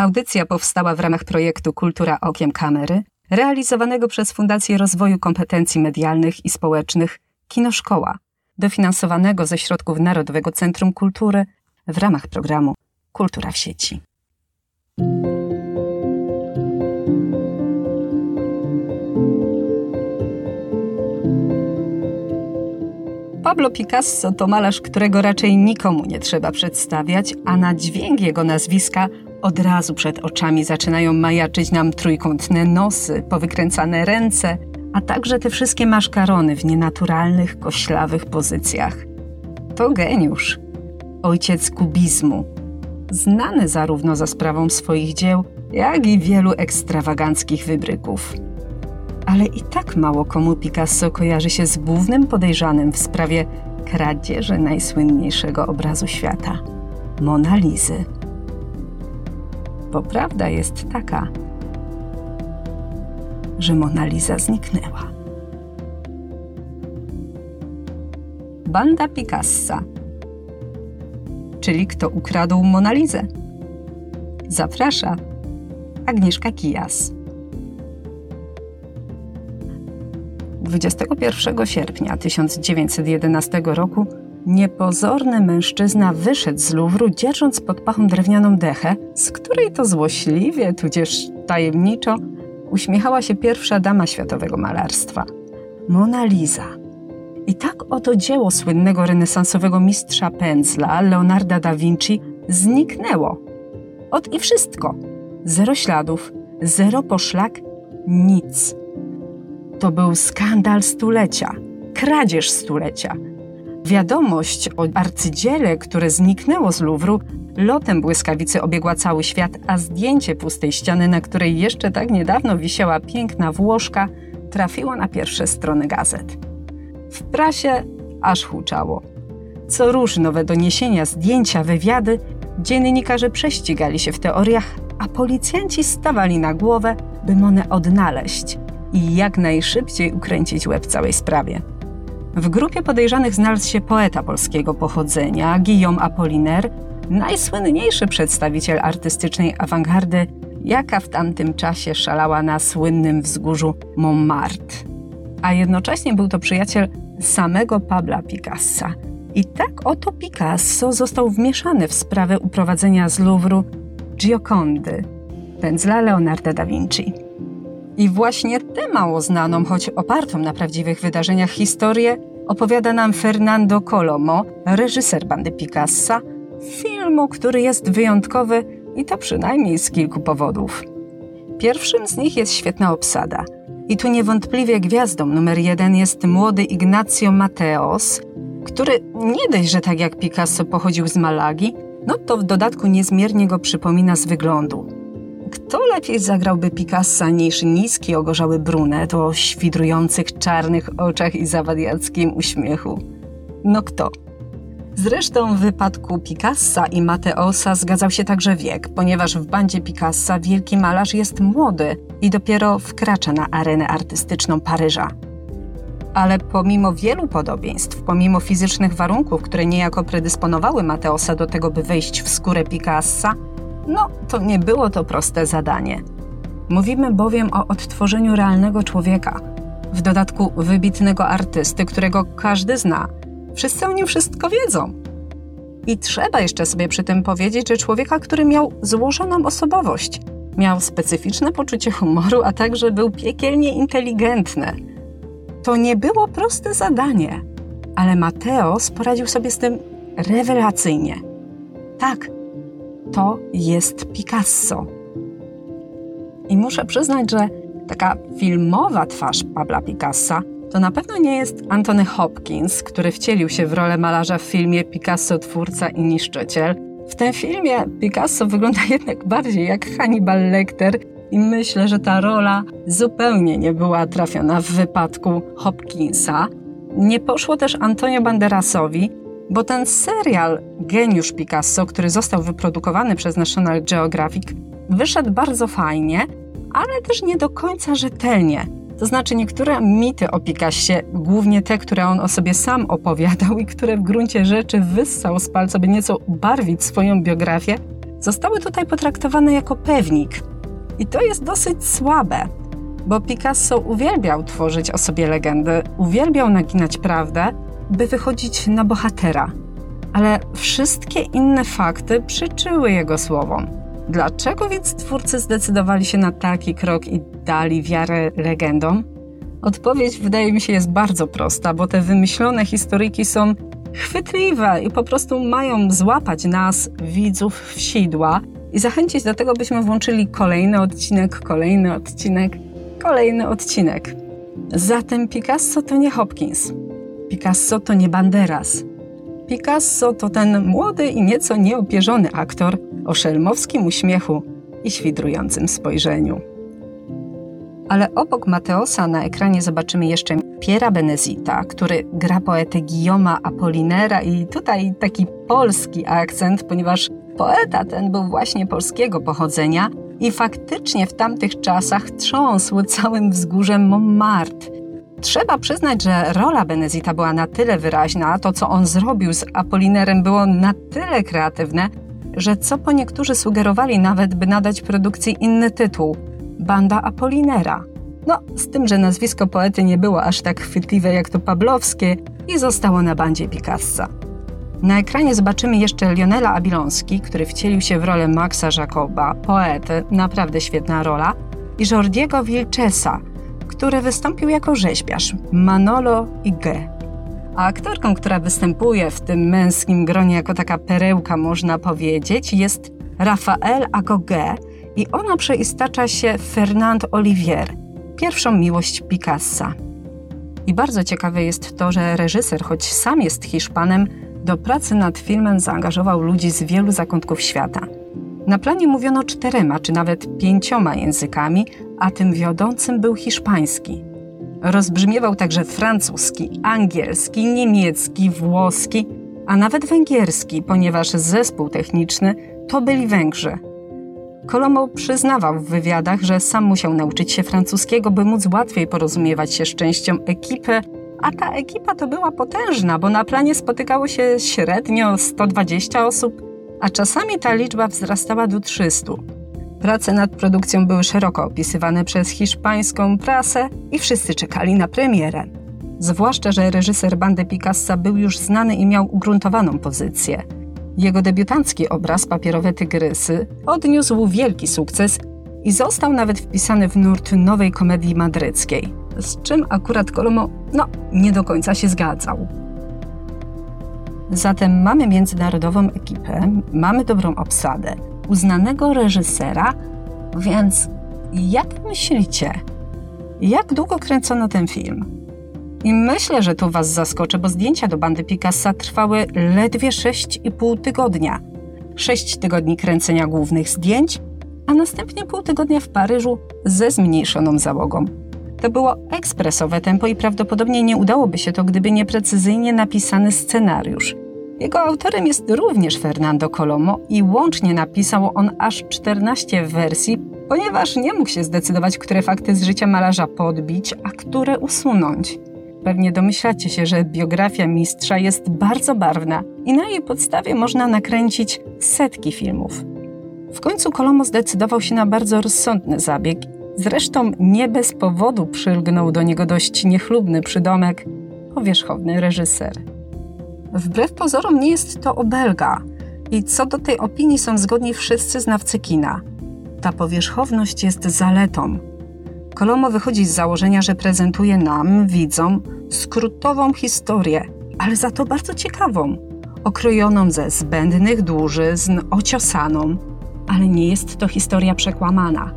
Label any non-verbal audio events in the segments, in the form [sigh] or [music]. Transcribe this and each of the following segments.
Audycja powstała w ramach projektu Kultura Okiem Kamery, realizowanego przez Fundację Rozwoju Kompetencji Medialnych i Społecznych Kinoszkoła, dofinansowanego ze środków Narodowego Centrum Kultury w ramach programu Kultura w sieci. Pablo Picasso to malarz, którego raczej nikomu nie trzeba przedstawiać, a na dźwięk jego nazwiska od razu przed oczami zaczynają majaczyć nam trójkątne nosy, powykręcane ręce, a także te wszystkie maszkarony w nienaturalnych, koślawych pozycjach. To geniusz, ojciec kubizmu, znany zarówno za sprawą swoich dzieł, jak i wielu ekstrawaganckich wybryków. Ale i tak mało komu Picasso kojarzy się z głównym podejrzanym w sprawie kradzieży najsłynniejszego obrazu świata Mona Lizy. Bo prawda jest taka, że Mona Lisa zniknęła. Banda Picassa, czyli kto ukradł Mona Lizę. Zaprasza Agnieszka Kijas. 21 sierpnia 1911 roku niepozorny mężczyzna wyszedł z Luwru, dzierżąc pod pachą drewnianą dechę, z której to złośliwie, tudzież tajemniczo, uśmiechała się pierwsza dama światowego malarstwa Mona Lisa. I tak oto dzieło słynnego renesansowego mistrza pędzla Leonarda da Vinci zniknęło. Od i wszystko. Zero śladów, zero poszlak, nic. To był skandal stulecia, kradzież stulecia. Wiadomość o arcydziele, które zniknęło z Luwru, lotem błyskawicy obiegła cały świat, a zdjęcie pustej ściany, na której jeszcze tak niedawno wisiała piękna Włoszka, trafiło na pierwsze strony gazet. W prasie aż huczało. Co róż nowe doniesienia, zdjęcia, wywiady, dziennikarze prześcigali się w teoriach, a policjanci stawali na głowę, by one odnaleźć i jak najszybciej ukręcić łeb całej sprawie. W grupie podejrzanych znalazł się poeta polskiego pochodzenia, Guillaume Apollinaire, najsłynniejszy przedstawiciel artystycznej awangardy, jaka w tamtym czasie szalała na słynnym wzgórzu Montmartre. A jednocześnie był to przyjaciel samego Pabla Picassa. I tak oto Picasso został wmieszany w sprawę uprowadzenia z Louvru Giocondy, pędzla Leonarda da Vinci. I właśnie tę mało znaną, choć opartą na prawdziwych wydarzeniach historię, opowiada nam Fernando Colomo, reżyser bandy Picassa, filmu, który jest wyjątkowy i to przynajmniej z kilku powodów. Pierwszym z nich jest świetna obsada. I tu niewątpliwie gwiazdą numer jeden jest młody Ignacio Mateos, który nie dość, że tak jak Picasso pochodził z Malagi, no to w dodatku niezmiernie go przypomina z wyglądu. Kto lepiej zagrałby Picassa niż niski, ogorzały brunet o świdrujących czarnych oczach i zawadiackim uśmiechu? No kto? Zresztą w wypadku Picassa i Mateosa zgadzał się także wiek, ponieważ w bandzie Picassa wielki malarz jest młody i dopiero wkracza na arenę artystyczną Paryża. Ale pomimo wielu podobieństw, pomimo fizycznych warunków, które niejako predysponowały Mateosa do tego, by wejść w skórę Picassa, no to nie było to proste zadanie. Mówimy bowiem o odtworzeniu realnego człowieka, w dodatku wybitnego artysty, którego każdy zna – Wszyscy o nim wszystko wiedzą. I trzeba jeszcze sobie przy tym powiedzieć, że człowieka, który miał złożoną osobowość, miał specyficzne poczucie humoru, a także był piekielnie inteligentny. To nie było proste zadanie, ale Mateo poradził sobie z tym rewelacyjnie. Tak, to jest Picasso. I muszę przyznać, że taka filmowa twarz Pabla Picassa to na pewno nie jest Anthony Hopkins, który wcielił się w rolę malarza w filmie Picasso Twórca i Niszczyciel. W tym filmie Picasso wygląda [laughs] jednak bardziej jak Hannibal Lecter i myślę, że ta rola zupełnie nie była trafiona w wypadku Hopkinsa. Nie poszło też Antonio Banderasowi, bo ten serial Geniusz Picasso, który został wyprodukowany przez National Geographic, wyszedł bardzo fajnie, ale też nie do końca rzetelnie. To znaczy niektóre mity o Picassie, głównie te, które on o sobie sam opowiadał i które w gruncie rzeczy wyssał z palca, by nieco ubarwić swoją biografię, zostały tutaj potraktowane jako pewnik. I to jest dosyć słabe, bo Picasso uwielbiał tworzyć o sobie legendy, uwielbiał naginać prawdę, by wychodzić na bohatera. Ale wszystkie inne fakty przyczyły jego słowom. Dlaczego więc twórcy zdecydowali się na taki krok i dali wiarę legendom? Odpowiedź wydaje mi się jest bardzo prosta, bo te wymyślone historyki są chwytliwe i po prostu mają złapać nas, widzów, w sidła i zachęcić do tego, byśmy włączyli kolejny odcinek, kolejny odcinek, kolejny odcinek. Zatem Picasso to nie Hopkins. Picasso to nie Banderas. Picasso to ten młody i nieco nieopierzony aktor o szelmowskim uśmiechu i świdrującym spojrzeniu. Ale obok Mateosa na ekranie zobaczymy jeszcze Piera Benezita, który gra poetę Guillaume'a Apollinera i tutaj taki polski akcent, ponieważ poeta ten był właśnie polskiego pochodzenia i faktycznie w tamtych czasach trząsł całym wzgórzem Montmartre. Trzeba przyznać, że rola Benezita była na tyle wyraźna, to co on zrobił z Apollinerem było na tyle kreatywne, że co po niektórzy sugerowali nawet, by nadać produkcji inny tytuł Banda Apollinera. No, z tym, że nazwisko poety nie było aż tak chwytliwe jak to Pablowskie i zostało na bandzie Picassa. Na ekranie zobaczymy jeszcze Lionela Abilonski, który wcielił się w rolę Maxa Jacoba, poety, naprawdę świetna rola, i Jordiego Wilczesa, który wystąpił jako rzeźbiarz, Manolo i G. A aktorką, która występuje w tym męskim gronie jako taka perełka, można powiedzieć, jest Rafael Agoge i ona przeistacza się Fernand Olivier, pierwszą miłość Picassa. I bardzo ciekawe jest to, że reżyser, choć sam jest Hiszpanem, do pracy nad filmem zaangażował ludzi z wielu zakątków świata. Na planie mówiono czterema czy nawet pięcioma językami, a tym wiodącym był hiszpański. Rozbrzmiewał także francuski, angielski, niemiecki, włoski, a nawet węgierski, ponieważ zespół techniczny to byli Węgrzy. Kolomo przyznawał w wywiadach, że sam musiał nauczyć się francuskiego, by móc łatwiej porozumiewać się z częścią ekipy, a ta ekipa to była potężna, bo na planie spotykało się średnio 120 osób, a czasami ta liczba wzrastała do 300. Prace nad produkcją były szeroko opisywane przez hiszpańską prasę i wszyscy czekali na premierę. Zwłaszcza, że reżyser bandy Picassa był już znany i miał ugruntowaną pozycję. Jego debiutancki obraz Papierowe Tygrysy odniósł wielki sukces i został nawet wpisany w nurt nowej komedii madryckiej, z czym akurat Kolomo, no, nie do końca się zgadzał. Zatem mamy międzynarodową ekipę, mamy dobrą obsadę, uznanego reżysera, więc jak myślicie, jak długo kręcono ten film? I myślę, że tu Was zaskoczę, bo zdjęcia do bandy Picassa trwały ledwie 6,5 tygodnia. 6 tygodni kręcenia głównych zdjęć, a następnie pół tygodnia w Paryżu ze zmniejszoną załogą. To było ekspresowe tempo i prawdopodobnie nie udałoby się to, gdyby nie precyzyjnie napisany scenariusz. Jego autorem jest również Fernando Colomo i łącznie napisał on aż 14 wersji, ponieważ nie mógł się zdecydować, które fakty z życia malarza podbić, a które usunąć. Pewnie domyślacie się, że biografia mistrza jest bardzo barwna i na jej podstawie można nakręcić setki filmów. W końcu Colomo zdecydował się na bardzo rozsądny zabieg Zresztą nie bez powodu przylgnął do niego dość niechlubny przydomek powierzchowny reżyser. Wbrew pozorom nie jest to obelga i co do tej opinii są zgodni wszyscy znawcy kina. Ta powierzchowność jest zaletą. Kolomo wychodzi z założenia, że prezentuje nam, widzom, skrótową historię, ale za to bardzo ciekawą, okrojoną ze zbędnych dłużyzn, ociosaną, ale nie jest to historia przekłamana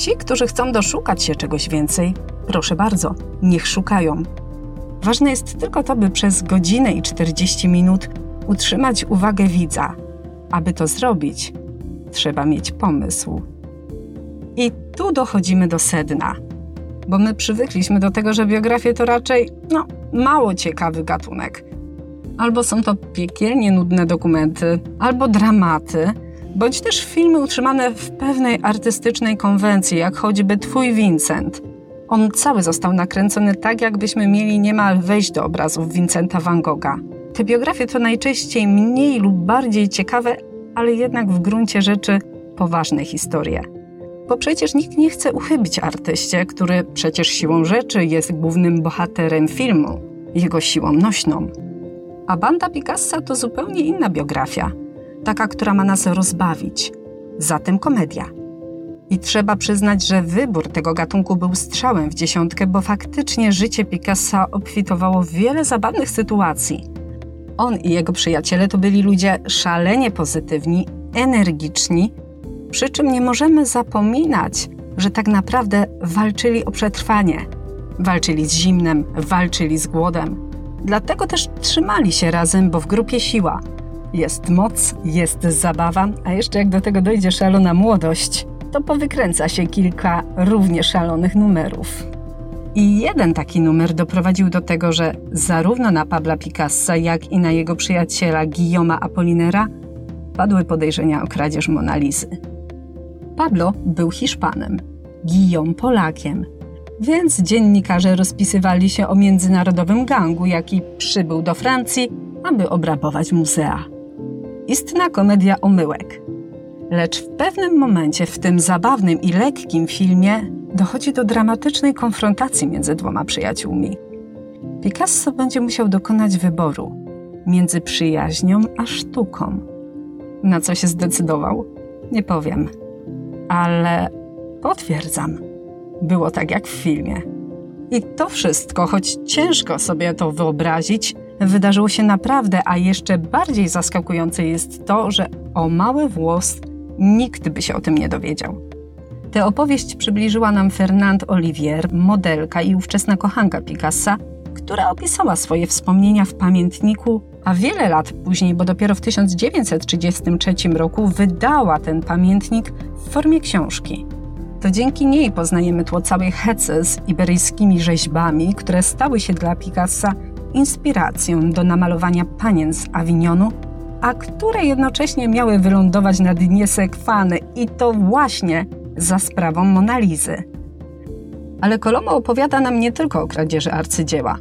Ci, którzy chcą doszukać się czegoś więcej, proszę bardzo, niech szukają. Ważne jest tylko to, by przez godzinę i 40 minut utrzymać uwagę widza. Aby to zrobić, trzeba mieć pomysł. I tu dochodzimy do sedna, bo my przywykliśmy do tego, że biografie to raczej, no, mało ciekawy gatunek. Albo są to piekielnie nudne dokumenty, albo dramaty, bądź też filmy utrzymane w pewnej artystycznej konwencji, jak choćby Twój Vincent. On cały został nakręcony tak, jakbyśmy mieli niemal wejść do obrazów Vincenta van Gogha. Te biografie to najczęściej mniej lub bardziej ciekawe, ale jednak w gruncie rzeczy poważne historie. Bo przecież nikt nie chce uchybić artyście, który przecież siłą rzeczy jest głównym bohaterem filmu, jego siłą nośną. A banda Picassa to zupełnie inna biografia, taka, która ma nas rozbawić. Zatem komedia. I trzeba przyznać, że wybór tego gatunku był strzałem w dziesiątkę, bo faktycznie życie Picassa obfitowało w wiele zabawnych sytuacji. On i jego przyjaciele to byli ludzie szalenie pozytywni, energiczni, przy czym nie możemy zapominać, że tak naprawdę walczyli o przetrwanie. Walczyli z zimnem, walczyli z głodem. Dlatego też trzymali się razem, bo w grupie siła. Jest moc, jest zabawa, a jeszcze jak do tego dojdzie szalona młodość, to powykręca się kilka równie szalonych numerów. I jeden taki numer doprowadził do tego, że zarówno na Pabla Picassa, jak i na jego przyjaciela Guillaume'a Apollinera padły podejrzenia o kradzież Monalizy. Pablo był Hiszpanem, Guillaume Polakiem, więc dziennikarze rozpisywali się o międzynarodowym gangu, jaki przybył do Francji, aby obrabować muzea. Istna komedia omyłek. Lecz w pewnym momencie w tym zabawnym i lekkim filmie dochodzi do dramatycznej konfrontacji między dwoma przyjaciółmi. Picasso będzie musiał dokonać wyboru między przyjaźnią a sztuką. Na co się zdecydował? Nie powiem. Ale potwierdzam, było tak jak w filmie. I to wszystko, choć ciężko sobie to wyobrazić, wydarzyło się naprawdę, a jeszcze bardziej zaskakujące jest to, że o mały włos nikt by się o tym nie dowiedział. Tę opowieść przybliżyła nam Fernand Olivier, modelka i ówczesna kochanka Picassa, która opisała swoje wspomnienia w pamiętniku, a wiele lat później, bo dopiero w 1933 roku wydała ten pamiętnik w formie książki. To dzięki niej poznajemy tło całej hecy z iberyjskimi rzeźbami, które stały się dla Picassa inspiracją do namalowania panien z Avignonu, a które jednocześnie miały wylądować na dnie Sekwany i to właśnie za sprawą Monalizy. Ale Kolomo opowiada nam nie tylko o kradzieży arcydzieła.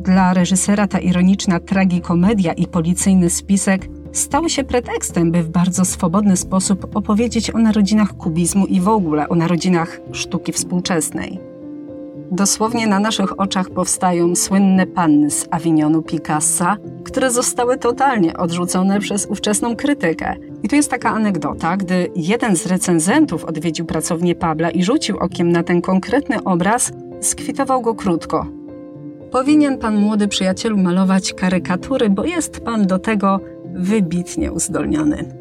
Dla reżysera ta ironiczna tragikomedia i policyjny spisek stały się pretekstem, by w bardzo swobodny sposób opowiedzieć o narodzinach kubizmu i w ogóle o narodzinach sztuki współczesnej. Dosłownie na naszych oczach powstają słynne panny z Avignonu Picassa, które zostały totalnie odrzucone przez ówczesną krytykę. I tu jest taka anegdota, gdy jeden z recenzentów odwiedził pracownię Pabla i rzucił okiem na ten konkretny obraz, skwitował go krótko. Powinien pan młody przyjacielu malować karykatury, bo jest pan do tego wybitnie uzdolniony.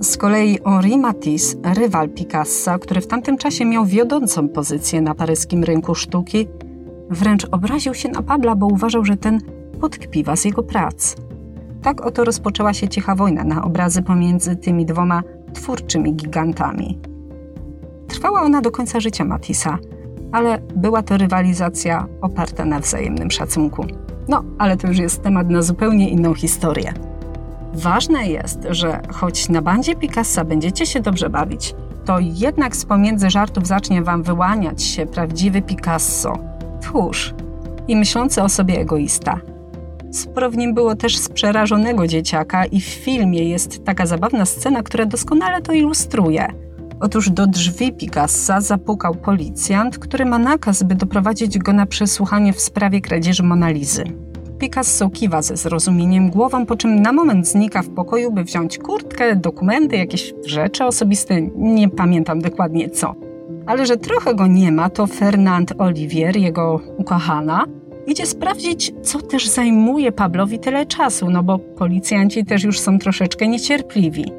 Z kolei Henri Matisse, rywal Picassa, który w tamtym czasie miał wiodącą pozycję na paryskim rynku sztuki, wręcz obraził się na Pabla, bo uważał, że ten podkpiwa z jego prac. Tak oto rozpoczęła się cicha wojna na obrazy pomiędzy tymi dwoma twórczymi gigantami. Trwała ona do końca życia Matissa, ale była to rywalizacja oparta na wzajemnym szacunku. No, ale to już jest temat na zupełnie inną historię. Ważne jest, że choć na bandzie Picassa będziecie się dobrze bawić, to jednak z pomiędzy żartów zacznie wam wyłaniać się prawdziwy Picasso, tchórz i myślący o sobie egoista. Sporo w nim było też z przerażonego dzieciaka i w filmie jest taka zabawna scena, która doskonale to ilustruje. Otóż do drzwi Picassa zapukał policjant, który ma nakaz, by doprowadzić go na przesłuchanie w sprawie kradzieży Monalizy. Picasso kiwa ze zrozumieniem głową, po czym na moment znika w pokoju, by wziąć kurtkę, dokumenty, jakieś rzeczy osobiste, nie pamiętam dokładnie co. Ale że trochę go nie ma, to Fernand Olivier, jego ukochana, idzie sprawdzić, co też zajmuje Pablowi tyle czasu, no bo policjanci też już są troszeczkę niecierpliwi.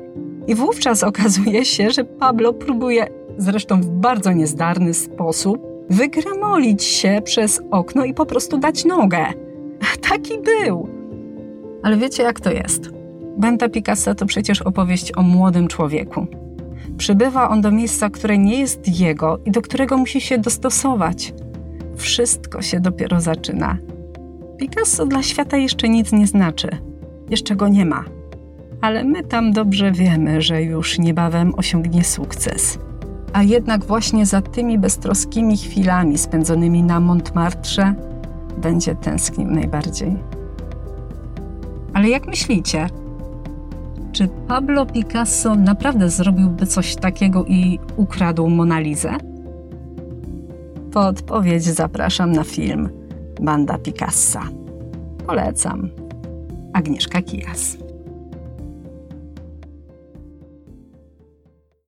I wówczas okazuje się, że Pablo próbuje, zresztą w bardzo niezdarny sposób, wygramolić się przez okno i po prostu dać nogę. [laughs] Taki był. Ale wiecie, jak to jest? Benta Picassa to przecież opowieść o młodym człowieku. Przybywa on do miejsca, które nie jest jego i do którego musi się dostosować. Wszystko się dopiero zaczyna. Picasso dla świata jeszcze nic nie znaczy. Jeszcze go nie ma. Ale my tam dobrze wiemy, że już niebawem osiągnie sukces. A jednak właśnie za tymi beztroskimi chwilami spędzonymi na Montmartre będzie tęsknił najbardziej. Ale jak myślicie? Czy Pablo Picasso naprawdę zrobiłby coś takiego i ukradł Monalizę? Po odpowiedź zapraszam na film Banda Picassa. Polecam. Agnieszka Kijas.